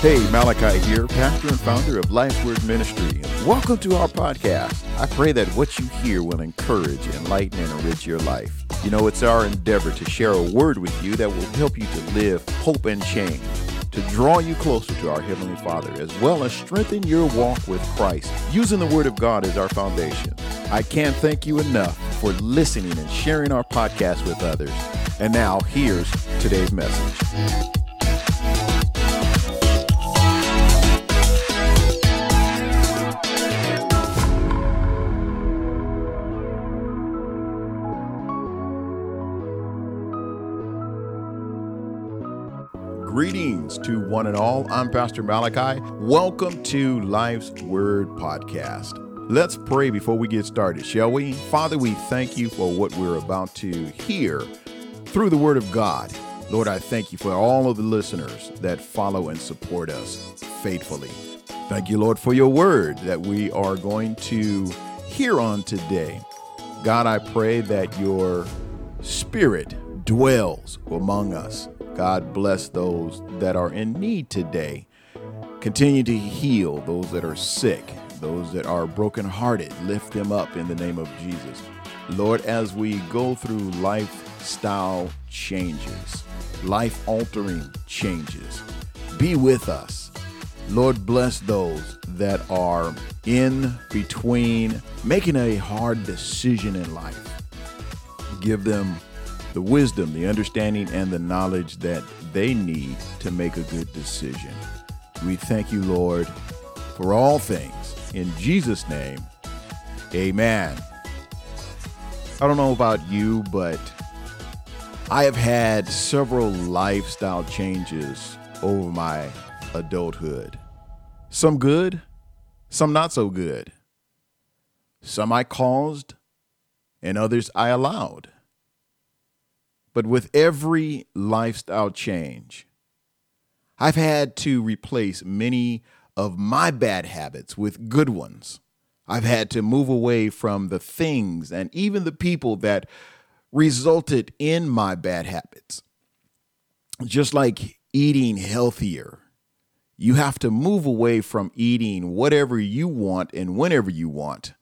Hey, Malachi here, pastor and founder of Life's Word Ministry. Welcome to our podcast. I pray that what you hear will encourage, enlighten, and enrich your life. You know, it's our endeavor to share a word with you that will help you to live hope and change, to draw you closer to our Heavenly Father, as well as strengthen your walk with Christ, using the Word of God as our foundation. I can't thank you enough for listening and sharing our podcast with others. And now, here's today's message. Greetings to one and all. I'm Pastor Malachi. Welcome to Life's Word Podcast. Let's pray before we get started, shall we? Father, we thank you for what we're about to hear through the Word of God. Lord, I thank you for all of the listeners that follow and support us faithfully. Thank you, Lord, for your word that we are going to hear on today. God, I pray that your spirit dwells among us God bless those that are in need today. Continue to heal those that are sick, those that are brokenhearted. Lift them up in the name of Jesus. Lord, as we go through lifestyle changes, life altering changes, be with us. Lord, bless those that are in between making a hard decision in life. Give them the wisdom, the understanding, and the knowledge that they need to make a good decision. We thank you, Lord, for all things. In Jesus' name, amen. I don't know about you, but I have had several lifestyle changes over my adulthood. Some good, some not so good. Some I caused, and others I allowed. But with every lifestyle change, I've had to replace many of my bad habits with good ones. I've had to move away from the things and even the people that resulted in my bad habits. Just like eating healthier, you have to move away from eating whatever you want and whenever you want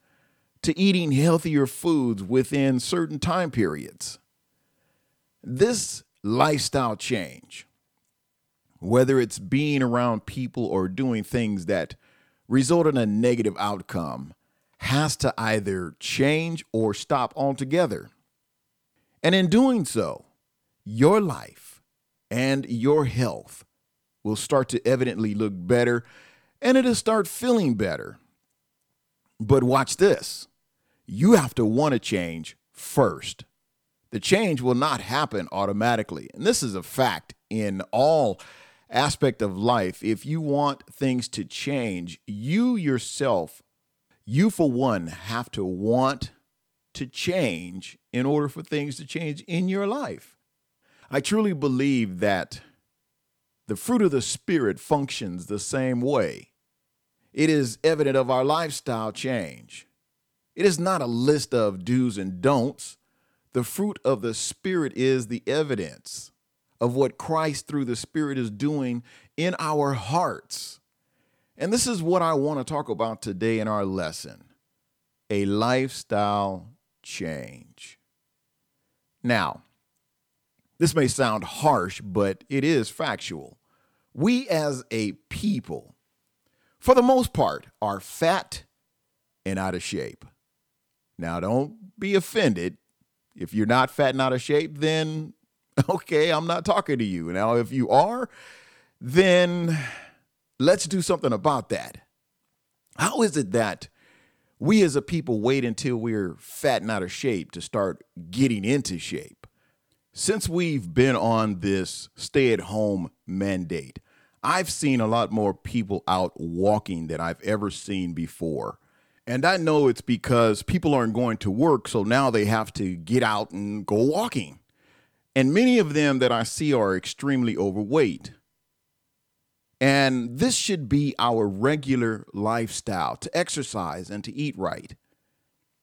to eating healthier foods within certain time periods. This lifestyle change, whether it's being around people or doing things that result in a negative outcome, has to either change or stop altogether. And in doing so, your life and your health will start to evidently look better and it'll start feeling better. But watch this you have to want to change first the change will not happen automatically. And this is a fact in all aspect of life. If you want things to change, you yourself, you for one, have to want to change in order for things to change in your life. I truly believe that the fruit of the Spirit functions the same way. It is evident of our lifestyle change. It is not a list of do's and don'ts. The fruit of the Spirit is the evidence of what Christ through the Spirit is doing in our hearts. And this is what I want to talk about today in our lesson a lifestyle change. Now, this may sound harsh, but it is factual. We as a people, for the most part, are fat and out of shape. Now, don't be offended if you're not fat and out of shape, then okay, I'm not talking to you. Now, if you are, then let's do something about that. How is it that we as a people wait until we're fat and out of shape to start getting into shape? Since we've been on this stay at home mandate, I've seen a lot more people out walking than I've ever seen before. And I know it's because people aren't going to work, so now they have to get out and go walking. And many of them that I see are extremely overweight. And this should be our regular lifestyle to exercise and to eat right.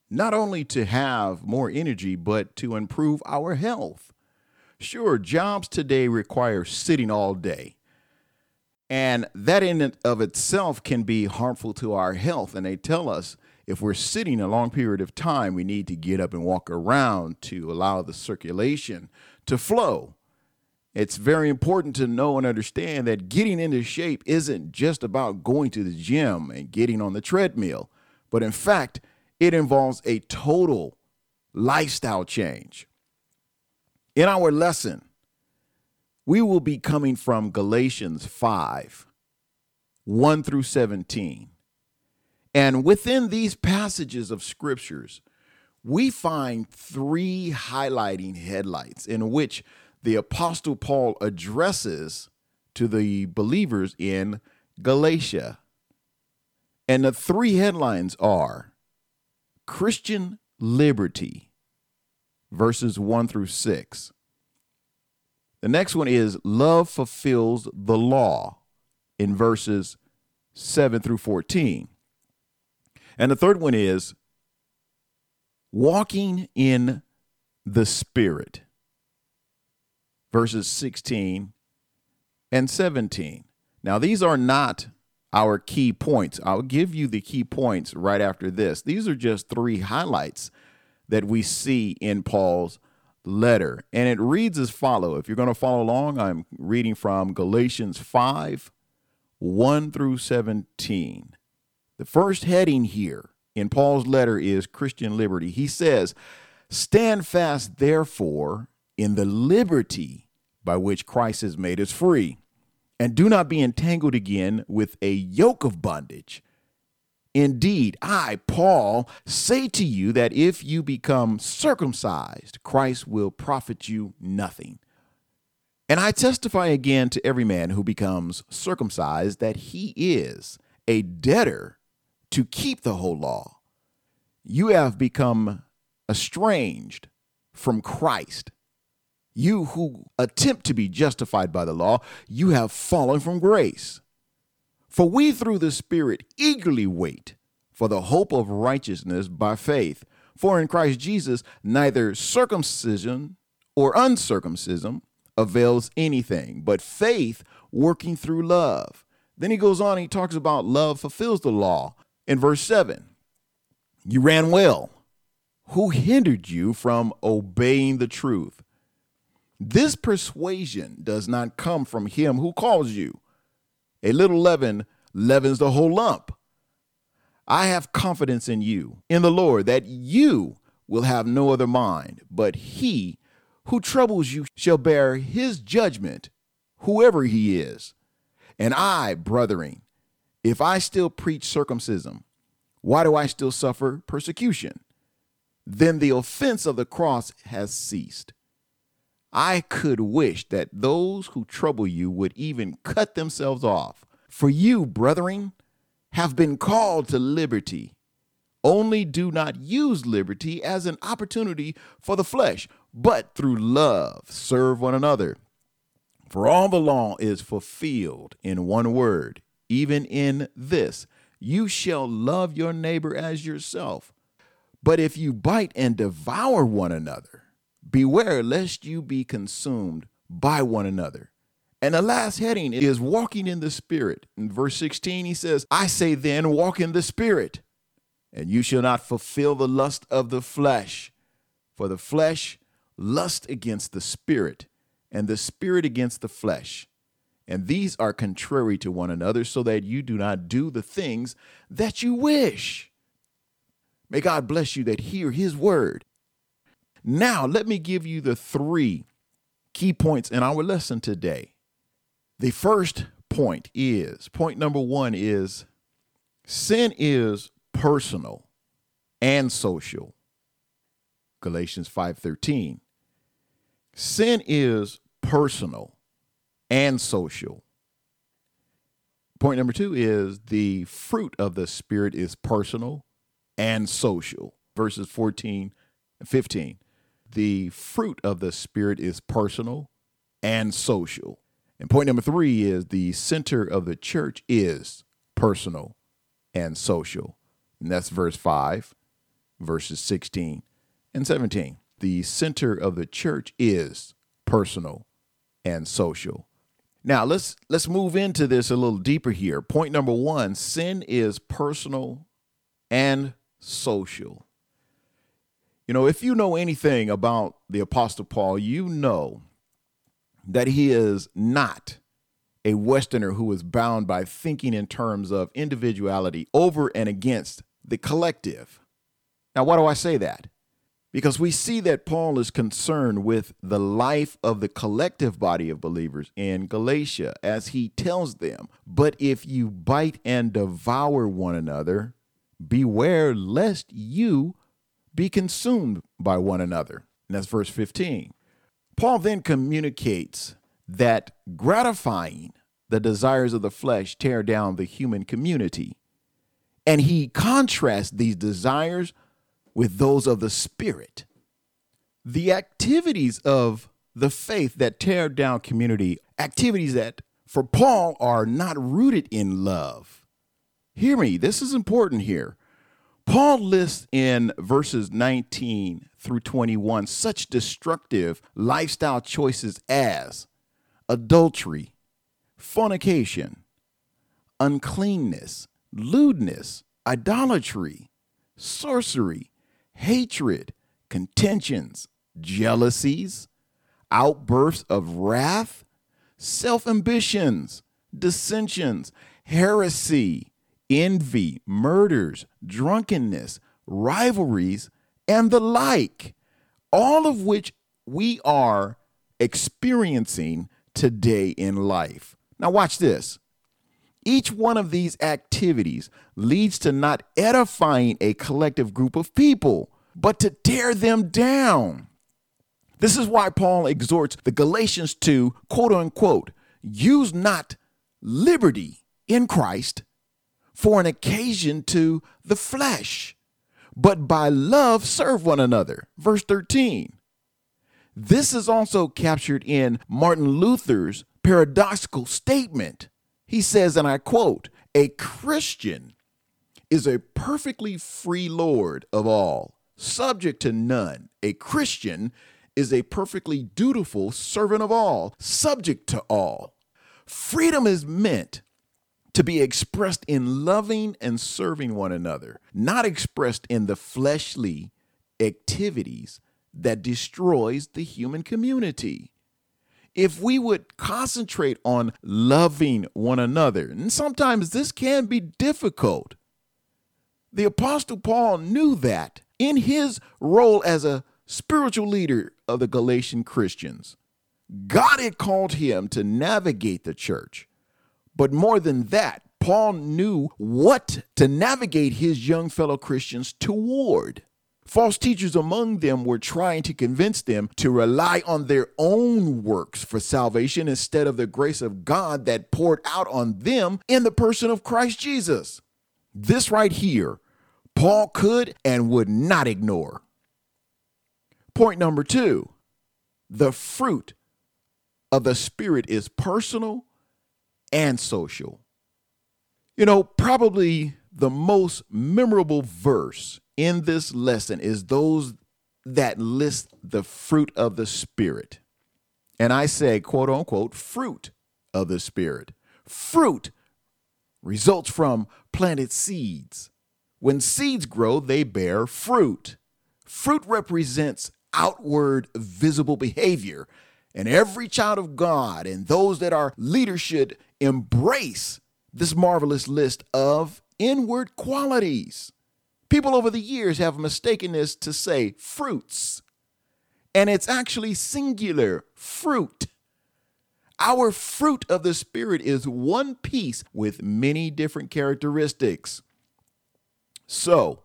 Not only to have more energy, but to improve our health. Sure, jobs today require sitting all day. And that in and of itself can be harmful to our health. And they tell us if we're sitting a long period of time, we need to get up and walk around to allow the circulation to flow. It's very important to know and understand that getting into shape isn't just about going to the gym and getting on the treadmill, but in fact, it involves a total lifestyle change. In our lesson, we will be coming from Galatians 5 1 through 17. And within these passages of scriptures, we find three highlighting headlights in which the Apostle Paul addresses to the believers in Galatia. And the three headlines are Christian liberty, verses 1 through 6. The next one is love fulfills the law in verses 7 through 14. And the third one is walking in the Spirit, verses 16 and 17. Now, these are not our key points. I'll give you the key points right after this. These are just three highlights that we see in Paul's letter. And it reads as follow. If you're going to follow along, I'm reading from Galatians 5 1 through 17. The first heading here in Paul's letter is Christian liberty. He says, Stand fast, therefore, in the liberty by which Christ has made us free, and do not be entangled again with a yoke of bondage. Indeed, I, Paul, say to you that if you become circumcised, Christ will profit you nothing. And I testify again to every man who becomes circumcised that he is a debtor to keep the whole law. You have become estranged from Christ. You who attempt to be justified by the law, you have fallen from grace. For we through the Spirit eagerly wait for the hope of righteousness by faith. For in Christ Jesus, neither circumcision or uncircumcision avails anything, but faith working through love. Then he goes on, he talks about love fulfills the law in verse 7. You ran well. Who hindered you from obeying the truth? This persuasion does not come from him who calls you. A little leaven leavens the whole lump. I have confidence in you, in the Lord, that you will have no other mind, but he who troubles you shall bear his judgment, whoever he is. And I, brethren, if I still preach circumcision, why do I still suffer persecution? Then the offense of the cross has ceased. I could wish that those who trouble you would even cut themselves off. For you, brethren, have been called to liberty. Only do not use liberty as an opportunity for the flesh, but through love serve one another. For all the law is fulfilled in one word even in this you shall love your neighbor as yourself. But if you bite and devour one another, beware lest you be consumed by one another. And the last heading is walking in the Spirit. In verse 16, he says, I say then, walk in the Spirit, and you shall not fulfill the lust of the flesh. For the flesh lust against the Spirit, and the Spirit against the flesh and these are contrary to one another, so that you do not do the things that you wish. May God bless you that hear his word. Now, let me give you the three key points in our lesson today. The first point is point number one is sin is personal and social. Galatians 5:13. Sin is personal and social. Point number two is the fruit of the Spirit is personal and social. Verses 14 and 15. The fruit of the Spirit is personal and social. And point number three is the center of the church is personal and social. And that's verse 5, verses 16 and 17. The center of the church is personal and social. Now let's let's move into this a little deeper here. Point number one: sin is personal and social. You know, if you know anything about the Apostle Paul, you know that he is not a Westerner who is bound by thinking in terms of individuality over and against the collective. Now, why do I say that? Because we see that Paul is concerned with the life of the collective body of believers in Galatia as he tells them, But if you bite and devour one another, beware lest you be consumed by one another. And that's verse 15. Paul then communicates that gratifying the desires of the flesh tear down the human community. And he contrasts these desires with those of the spirit. The activities of the faith that tear down community, activities that for Paul are not rooted in love. Hear me, this is important here. Paul lists in verses 19 through 21 such destructive lifestyle choices as adultery, fornication, uncleanness, lewdness, idolatry, sorcery, hatred, contentions, jealousies, outbursts of wrath, self ambitions, dissensions, heresy, envy, murders, drunkenness, rivalries, and the like, all of which we are experiencing today in life. Now, watch this. Each one of these activities leads to not edifying a collective group of people, but to tear them down. This is why Paul exhorts the Galatians to, quote unquote, use not liberty in Christ for an occasion to the flesh, but by love serve one another. Verse 13. This is also captured in Martin Luther's paradoxical statement. He says, and I quote, a Christian is a perfectly free Lord of all, subject to none. A Christian is a perfectly dutiful servant of all, subject to all. Freedom is meant to be expressed in loving and serving one another, not expressed in the fleshly activities that destroys the human community. If we would concentrate on loving one another, and sometimes this can be difficult, the Apostle Paul knew that in his role as a spiritual leader of the Galatian Christians. God had called him to navigate the church but more than that, Paul knew what to navigate his young fellow Christians toward. False teachers among them were trying to convince them to rely on their own works for salvation instead of the grace of God that poured out on them in the person of Christ Jesus. This right here, Paul could and would not ignore. Point number two the fruit of the Spirit is personal and social. You know, probably the most memorable verse in this lesson is those that list the fruit of the Spirit. And I say, quote unquote, fruit of the Spirit. Fruit results from planted seeds. When seeds grow, they bear fruit. Fruit represents outward visible behavior. And every child of God and those that are leadership embrace this marvelous list of inward qualities. People over the years have mistaken this to say fruits, and it's actually singular fruit. Our fruit of the Spirit is one piece with many different characteristics. So,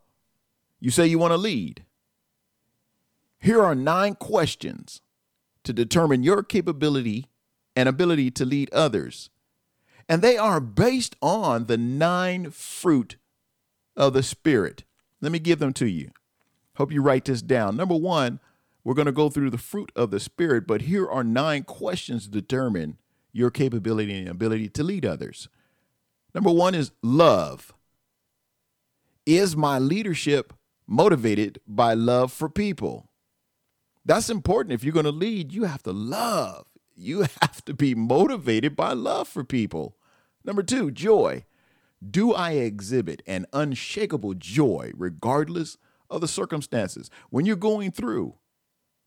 you say you want to lead. Here are nine questions to determine your capability and ability to lead others and they are based on the nine fruit of the Spirit. Let me give them to you. Hope you write this down. Number one, we're going to go through the fruit of the Spirit, but here are nine questions to determine your capability and ability to lead others. Number one is love. Is my leadership motivated by love for people? That's important. If you're going to lead, you have to love you have to be motivated by love for people. Number two, joy. Do I exhibit an unshakable joy regardless of the circumstances? When you're going through,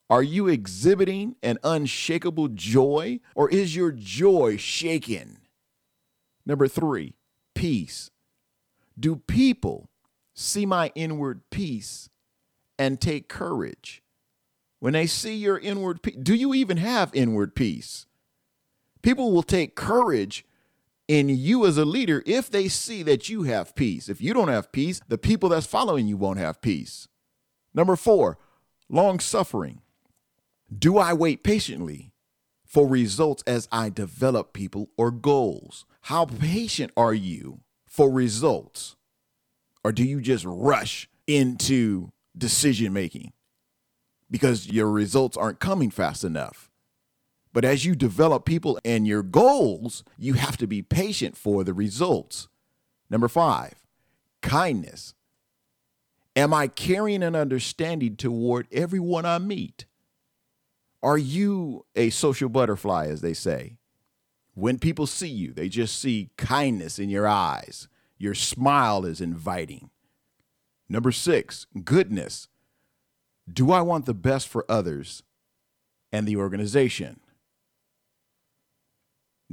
are you exhibiting an unshakable joy or is your joy shaken? Number three, peace. Do people see my inward peace and take courage? When they see your inward peace, do you even have inward peace? People will take courage in you as a leader if they see that you have peace. If you don't have peace, the people that's following you won't have peace. Number four, long suffering. Do I wait patiently for results as I develop people or goals? How patient are you for results? Or do you just rush into decision making because your results aren't coming fast enough? But as you develop people and your goals, you have to be patient for the results. Number five, kindness. Am I carrying an understanding toward everyone I meet? Are you a social butterfly, as they say? When people see you, they just see kindness in your eyes. Your smile is inviting. Number six, goodness. Do I want the best for others and the organization?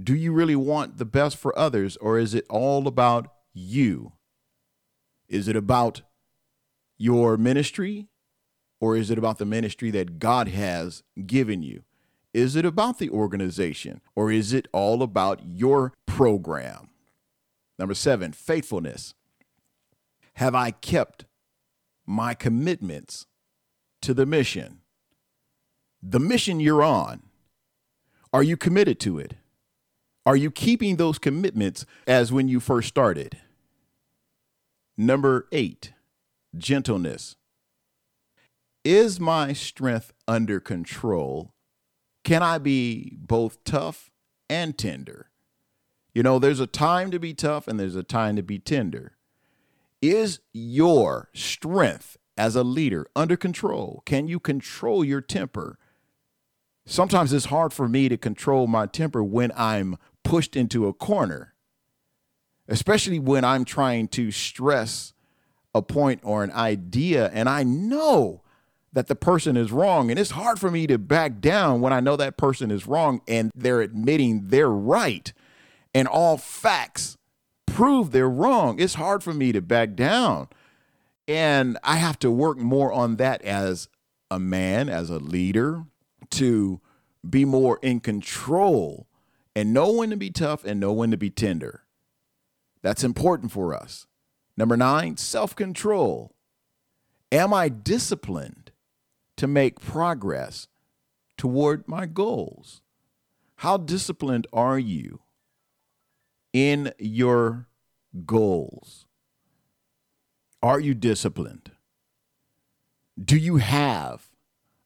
Do you really want the best for others, or is it all about you? Is it about your ministry or is it about the ministry that God has given you? Is it about the organization or is it all about your program? Number seven, faithfulness. Have I kept my commitments to the mission? The mission you're on, are you committed to it? Are you keeping those commitments as when you first started? Number eight, gentleness. Is my strength under control? Can I be both tough and tender? You know, there's a time to be tough and there's a time to be tender. Is your strength as a leader under control? Can you control your temper? Sometimes it's hard for me to control my temper when I'm pushed into a corner, especially when I'm trying to stress a point or an idea and I know that the person is wrong. And it's hard for me to back down when I know that person is wrong and they're admitting they're right and all facts prove they're wrong. It's hard for me to back down. And I have to work more on that as a man, as a leader, to be more in control and know when to be tough and know when to be tender. That's important for us. Number nine, self control. Am I disciplined? to make progress toward my goals? How disciplined are you in your goals? Are you disciplined? Do you have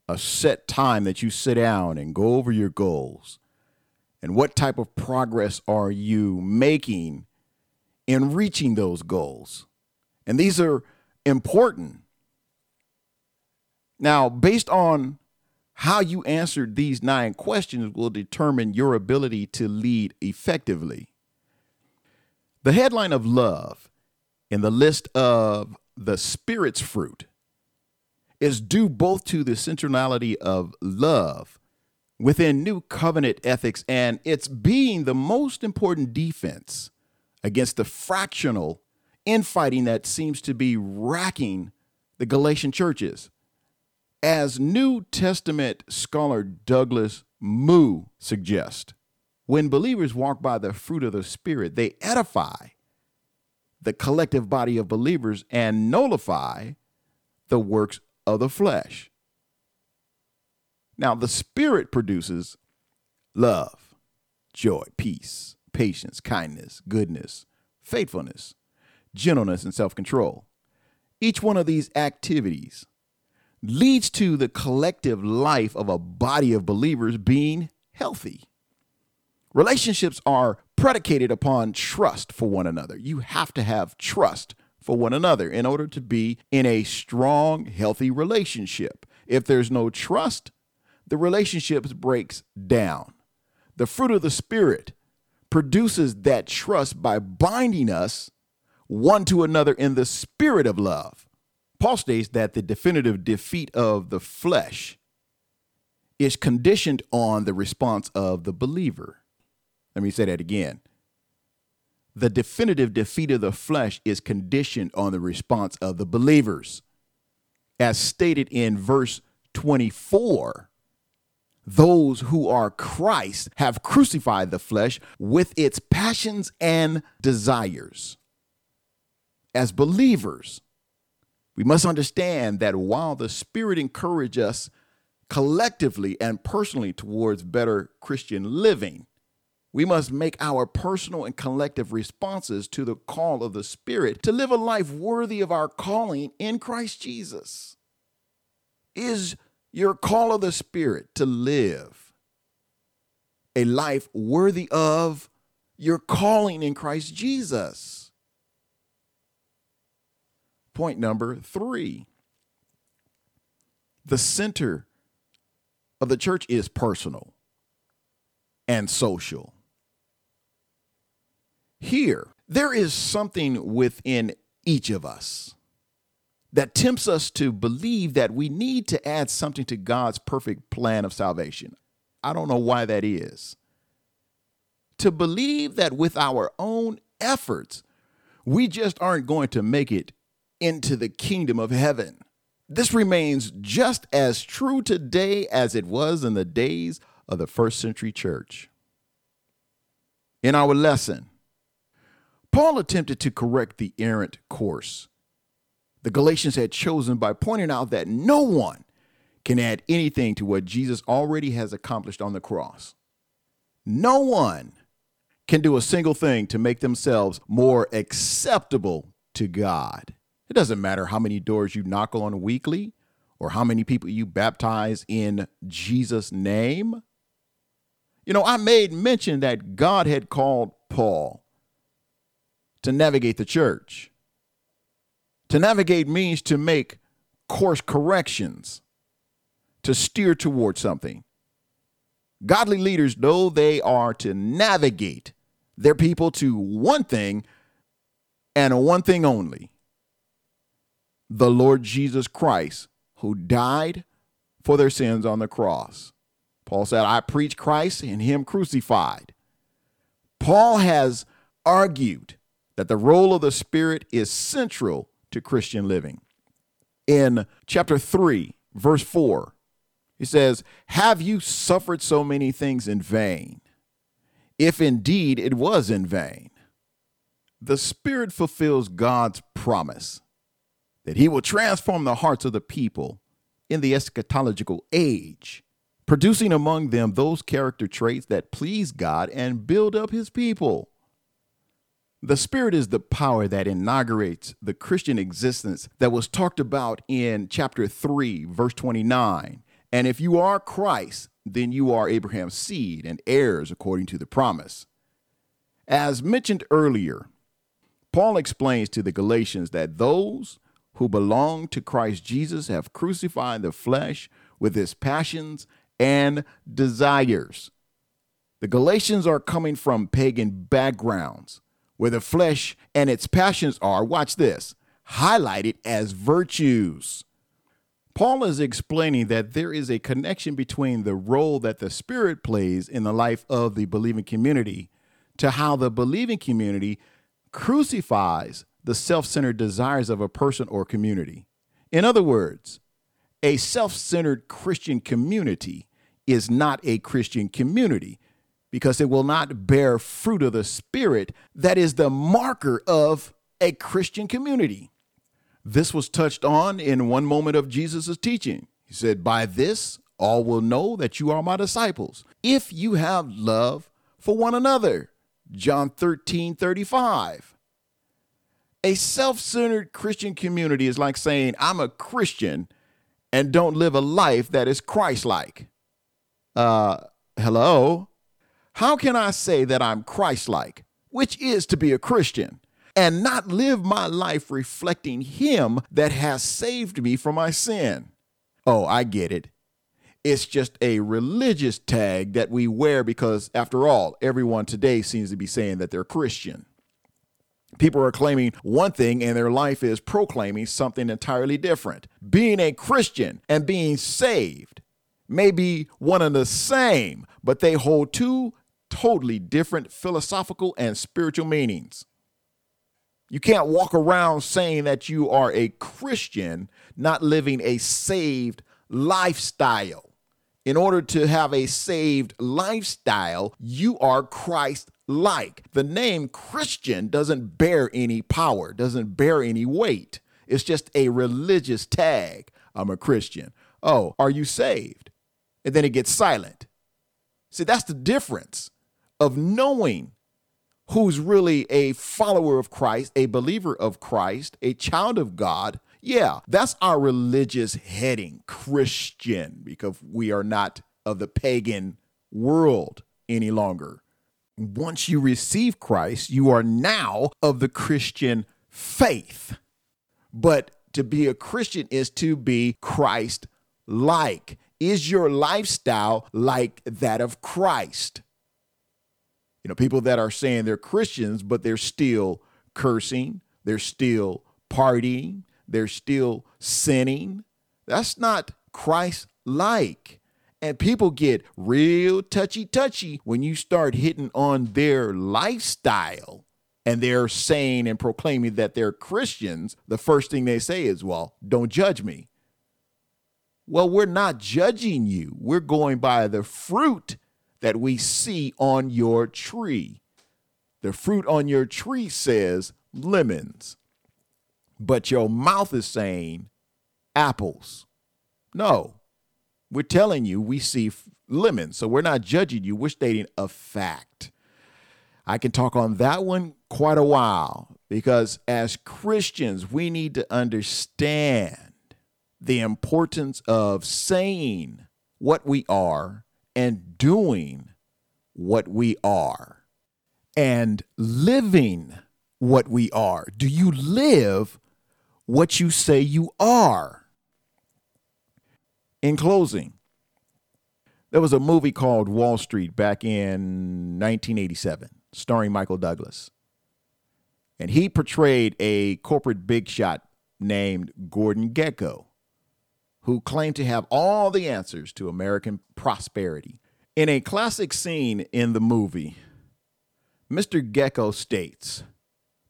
a set time that you sit down and go over your goals? And what type of progress are you making in reaching those goals? And these are important now, based on how you answered these nine questions will determine your ability to lead effectively. The headline of love in the list of the Spirit's fruit is due both to the centrality of love within New Covenant ethics and its being the most important defense against the fractional infighting that seems to be racking the Galatian churches. As New Testament scholar Douglas Moo suggests, when believers walk by the fruit of the Spirit, they edify the collective body of believers and nullify the works of the flesh. Now, the Spirit produces love, joy, peace, patience, kindness, goodness, faithfulness, gentleness, and self control. Each one of these activities leads to the collective life of a body of believers being healthy. Relationships are predicated upon trust for one another. You have to have trust for one another in order to be in a strong, healthy relationship. If there's no trust, the relationship breaks down. The fruit of the Spirit produces that trust by binding us one to another in the spirit of love. Paul states that the definitive defeat of the flesh is conditioned on the response of the believer. Let me say that again. The definitive defeat of the flesh is conditioned on the response of the believers. As stated in verse 24, those who are Christ have crucified the flesh with its passions and desires. As believers, we must understand that while the Spirit encourages us collectively and personally towards better Christian living, we must make our personal and collective responses to the call of the Spirit to live a life worthy of our calling in Christ Jesus. Is your call of the Spirit to live a life worthy of your calling in Christ Jesus? Point number three the center of the church is personal and social. Here, there is something within each of us that tempts us to believe that we need to add something to God's perfect plan of salvation. I don't know why that is. To believe that with our own efforts, we just aren't going to make it into the kingdom of heaven. This remains just as true today as it was in the days of the first century church. In our lesson, Paul attempted to correct the errant course the Galatians had chosen by pointing out that no one can add anything to what Jesus already has accomplished on the cross. No one can do a single thing to make themselves more acceptable to God. It doesn't matter how many doors you knock on weekly or how many people you baptize in Jesus' name. You know, I made mention that God had called Paul to navigate the church. To navigate means to make course corrections, to steer toward something. Godly leaders know they are to navigate their people to one thing and one thing only the Lord Jesus Christ, who died for their sins on the cross. Paul said, I preach Christ and Him crucified. Paul has argued that the role of the Spirit is central to Christian living. In chapter 3, verse 4, he says, Have you suffered so many things in vain? If indeed it was in vain. The Spirit fulfills God's promise that He will transform the hearts of the people in the eschatological age, producing among them those character traits that please God and build up His people. The Spirit is the power that inaugurates the Christian existence that was talked about in chapter 3, verse 29. And if you are Christ, then you are Abraham's seed and heirs according to the promise. As mentioned earlier, Paul explains to the Galatians that those who belong to Christ Jesus have crucified the flesh with its passions and desires. The Galatians are coming from pagan backgrounds where the flesh and its passions are, watch this, highlighted as virtues. Paul is explaining that there is a connection between the role that the Spirit plays in the life of the believing community to how the believing community crucifies the self centered desires of a person or community. In other words, a self centered Christian community is not a Christian community because it will not bear fruit of the Spirit that is the marker of a Christian community. This was touched on in one moment of Jesus' teaching. He said, By this all will know that you are my disciples, if you have love for one another. John 13 35. A self centered Christian community is like saying, I'm a Christian and don't live a life that is Christ like. Uh, hello? How can I say that I'm Christ like, which is to be a Christian, and not live my life reflecting Him that has saved me from my sin? Oh, I get it. It's just a religious tag that we wear because, after all, everyone today seems to be saying that they're Christian. People are claiming one thing and their life is proclaiming something entirely different. Being a Christian and being saved may be one and the same, but they hold two totally different philosophical and spiritual meanings. You can't walk around saying that you are a Christian, not living a saved lifestyle. In order to have a saved lifestyle, you are Christ like. The name Christian doesn't bear any power, doesn't bear any weight. It's just a religious tag. I'm a Christian. Oh, are you saved? And then it gets silent. See, that's the difference of knowing who's really a follower of Christ, a believer of Christ, a child of God, yeah, that's our religious heading, Christian, because we are not of the pagan world any longer. Once you receive Christ, you are now of the Christian faith. But to be a Christian is to be Christ like. Is your lifestyle like that of Christ? You know, people that are saying they're Christians, but they're still cursing, they're still partying, they're still sinning. That's not Christ like. And people get real touchy touchy when you start hitting on their lifestyle and they're saying and proclaiming that they're Christians. The first thing they say is, Well, don't judge me. Well, we're not judging you, we're going by the fruit that we see on your tree. The fruit on your tree says lemons but your mouth is saying apples. No, we're telling you we see lemons. So we're not judging you, we're stating a fact. I can talk on that one quite a while because as Christians, we need to understand the importance of saying what we are and doing what we are and living what we are. Do you live what you say you are. In closing, there was a movie called Wall Street back in 1987, starring Michael Douglas. And he portrayed a corporate big shot named Gordon Gekko, who claim to have all the answers to American prosperity. In a classic scene in the movie, Mr. Gekko states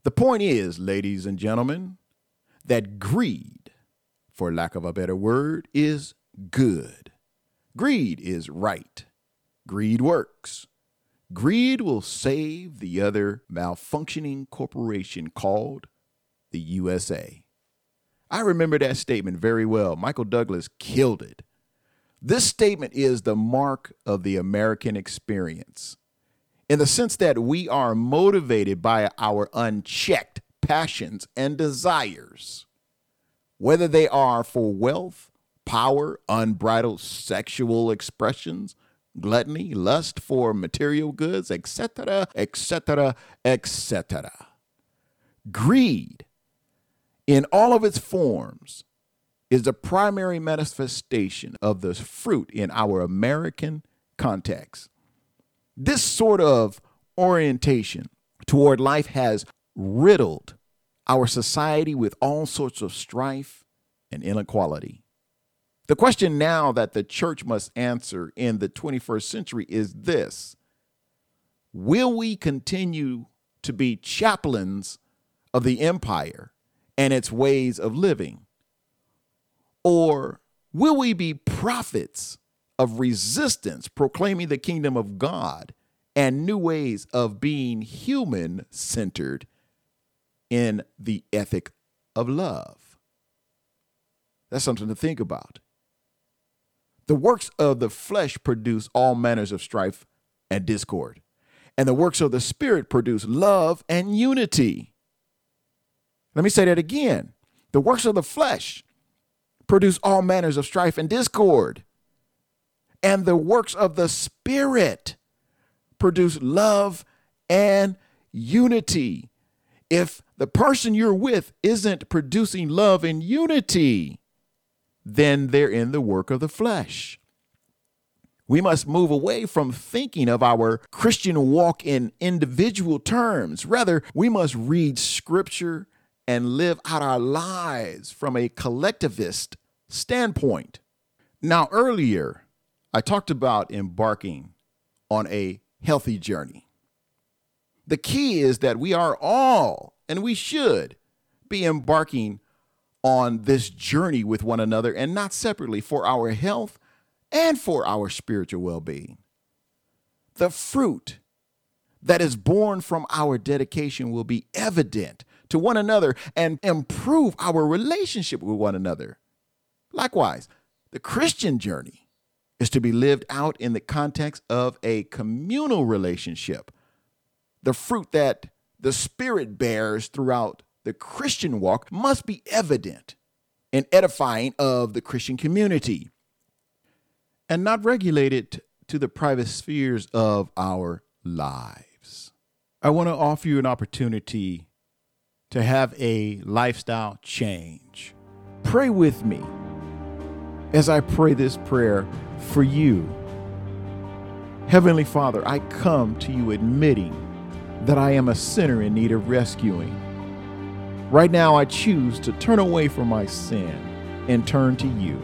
The point is, ladies and gentlemen, that greed, for lack of a better word, is good. Greed is right. Greed works. Greed will save the other malfunctioning corporation called the USA. I remember that statement very well. Michael Douglas killed it. This statement is the mark of the American experience in the sense that we are motivated by our unchecked passions, and desires, whether they are for wealth, power, unbridled sexual expressions, gluttony, lust for material goods, etc., etc., etc. Greed, in all of its forms, is the primary manifestation of the fruit in our American context. This sort of orientation toward life has riddled our society with all sorts of strife and inequality. The question now that the church must answer in the 21st century is this Will we continue to be chaplains of the empire and its ways of living? Or will we be prophets of resistance, proclaiming the kingdom of God and new ways of being human centered in the ethic of love. That's something to think about. The works of the flesh produce all manners of strife and discord, and the works of the Spirit produce love and unity. Let me say that again. The works of the flesh produce all manners of strife and discord, and the works of the Spirit produce love and unity. If the person you're with isn't producing love and unity, then they're in the work of the flesh. We must move away from thinking of our Christian walk in individual terms. Rather, we must read scripture and live out our lives from a collectivist standpoint. Now, earlier, I talked about embarking on a healthy journey. The key is that we are all, and we should, be embarking on this journey with one another and not separately for our health and for our spiritual well being. The fruit that is born from our dedication will be evident to one another and improve our relationship with one another. Likewise, the Christian journey is to be lived out in the context of a communal relationship. The fruit that the Spirit bears throughout the Christian walk must be evident and edifying of the Christian community and not regulated to the private spheres of our lives. I want to offer you an opportunity to have a lifestyle change. Pray with me as I pray this prayer for you. Heavenly Father, I come to you admitting that I am a sinner in need of rescuing. Right now, I choose to turn away from my sin and turn to you.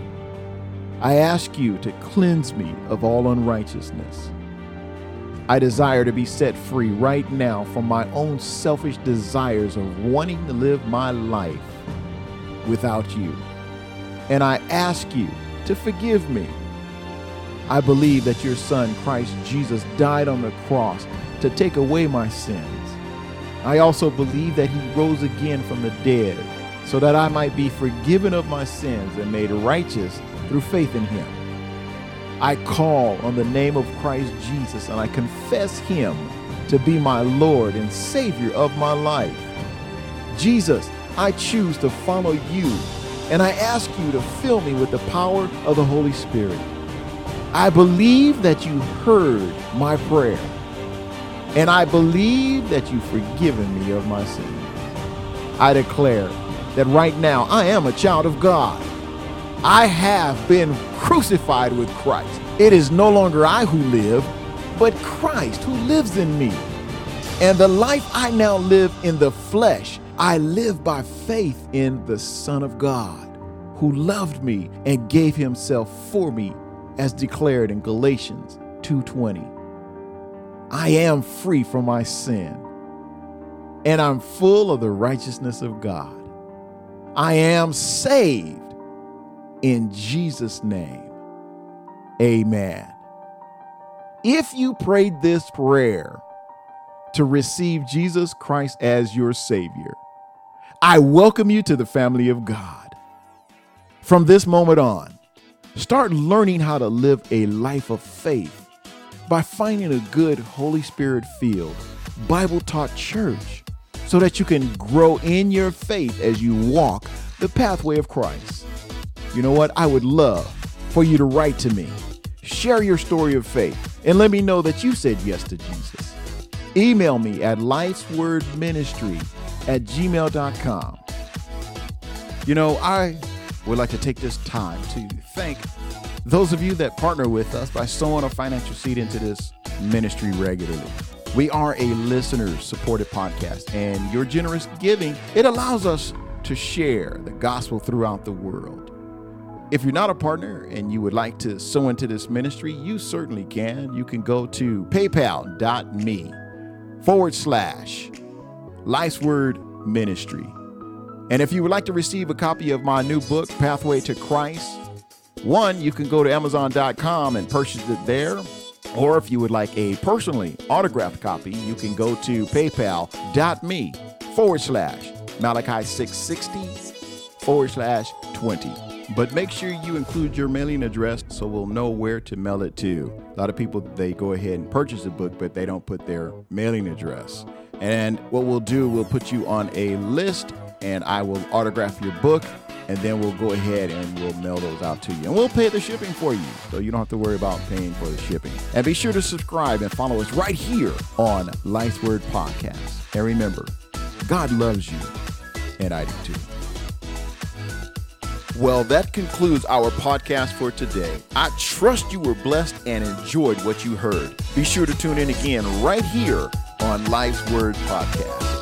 I ask you to cleanse me of all unrighteousness. I desire to be set free right now from my own selfish desires of wanting to live my life without you. And I ask you to forgive me. I believe that your Son, Christ Jesus, died on the cross to take away my sins. I also believe that he rose again from the dead so that I might be forgiven of my sins and made righteous through faith in him. I call on the name of Christ Jesus and I confess him to be my Lord and Savior of my life. Jesus, I choose to follow you and I ask you to fill me with the power of the Holy Spirit. I believe that you heard my prayer and I believe that you've forgiven me of my sins. I declare that right now I am a child of God. I have been crucified with Christ. It is no longer I who live, but Christ who lives in me. And the life I now live in the flesh, I live by faith in the Son of God, who loved me and gave himself for me, as declared in Galatians 2:20. I am free from my sin, and I'm full of the righteousness of God. I am saved in Jesus' name. Amen. If you prayed this prayer to receive Jesus Christ as your Savior, I welcome you to the family of God. From this moment on, start learning how to live a life of faith by finding a good Holy Spirit filled, Bible taught church so that you can grow in your faith as you walk the pathway of Christ. You know what? I would love for you to write to me, share your story of faith, and let me know that you said yes to Jesus. Email me at lifeswordministry at gmail.com. You know, I would like to take this time to thank those of you that partner with us by sowing a financial seed into this ministry regularly. We are a listener supported podcast, and your generous giving, it allows us to share the gospel throughout the world. If you're not a partner and you would like to sow into this ministry, you certainly can. You can go to paypal.me forward slash Life's Word Ministry. And if you would like to receive a copy of my new book, Pathway to Christ, one, you can go to Amazon.com and purchase it there. Or if you would like a personally autographed copy, you can go to paypal.me forward slash Malachi 660 forward slash 20. But make sure you include your mailing address so we'll know where to mail it to. A lot of people, they go ahead and purchase a book, but they don't put their mailing address. And what we'll do, we'll put you on a list and I will autograph your book and then we'll go ahead and we'll mail those out to you. And we'll pay the shipping for you, so you don't have to worry about paying for the shipping. And be sure to subscribe and follow us right here on Life's Word Podcast. And remember, God loves you, and I do too. Well, that concludes our podcast for today. I trust you were blessed and enjoyed what you heard. Be sure to tune in again right here on Life's Word Podcast.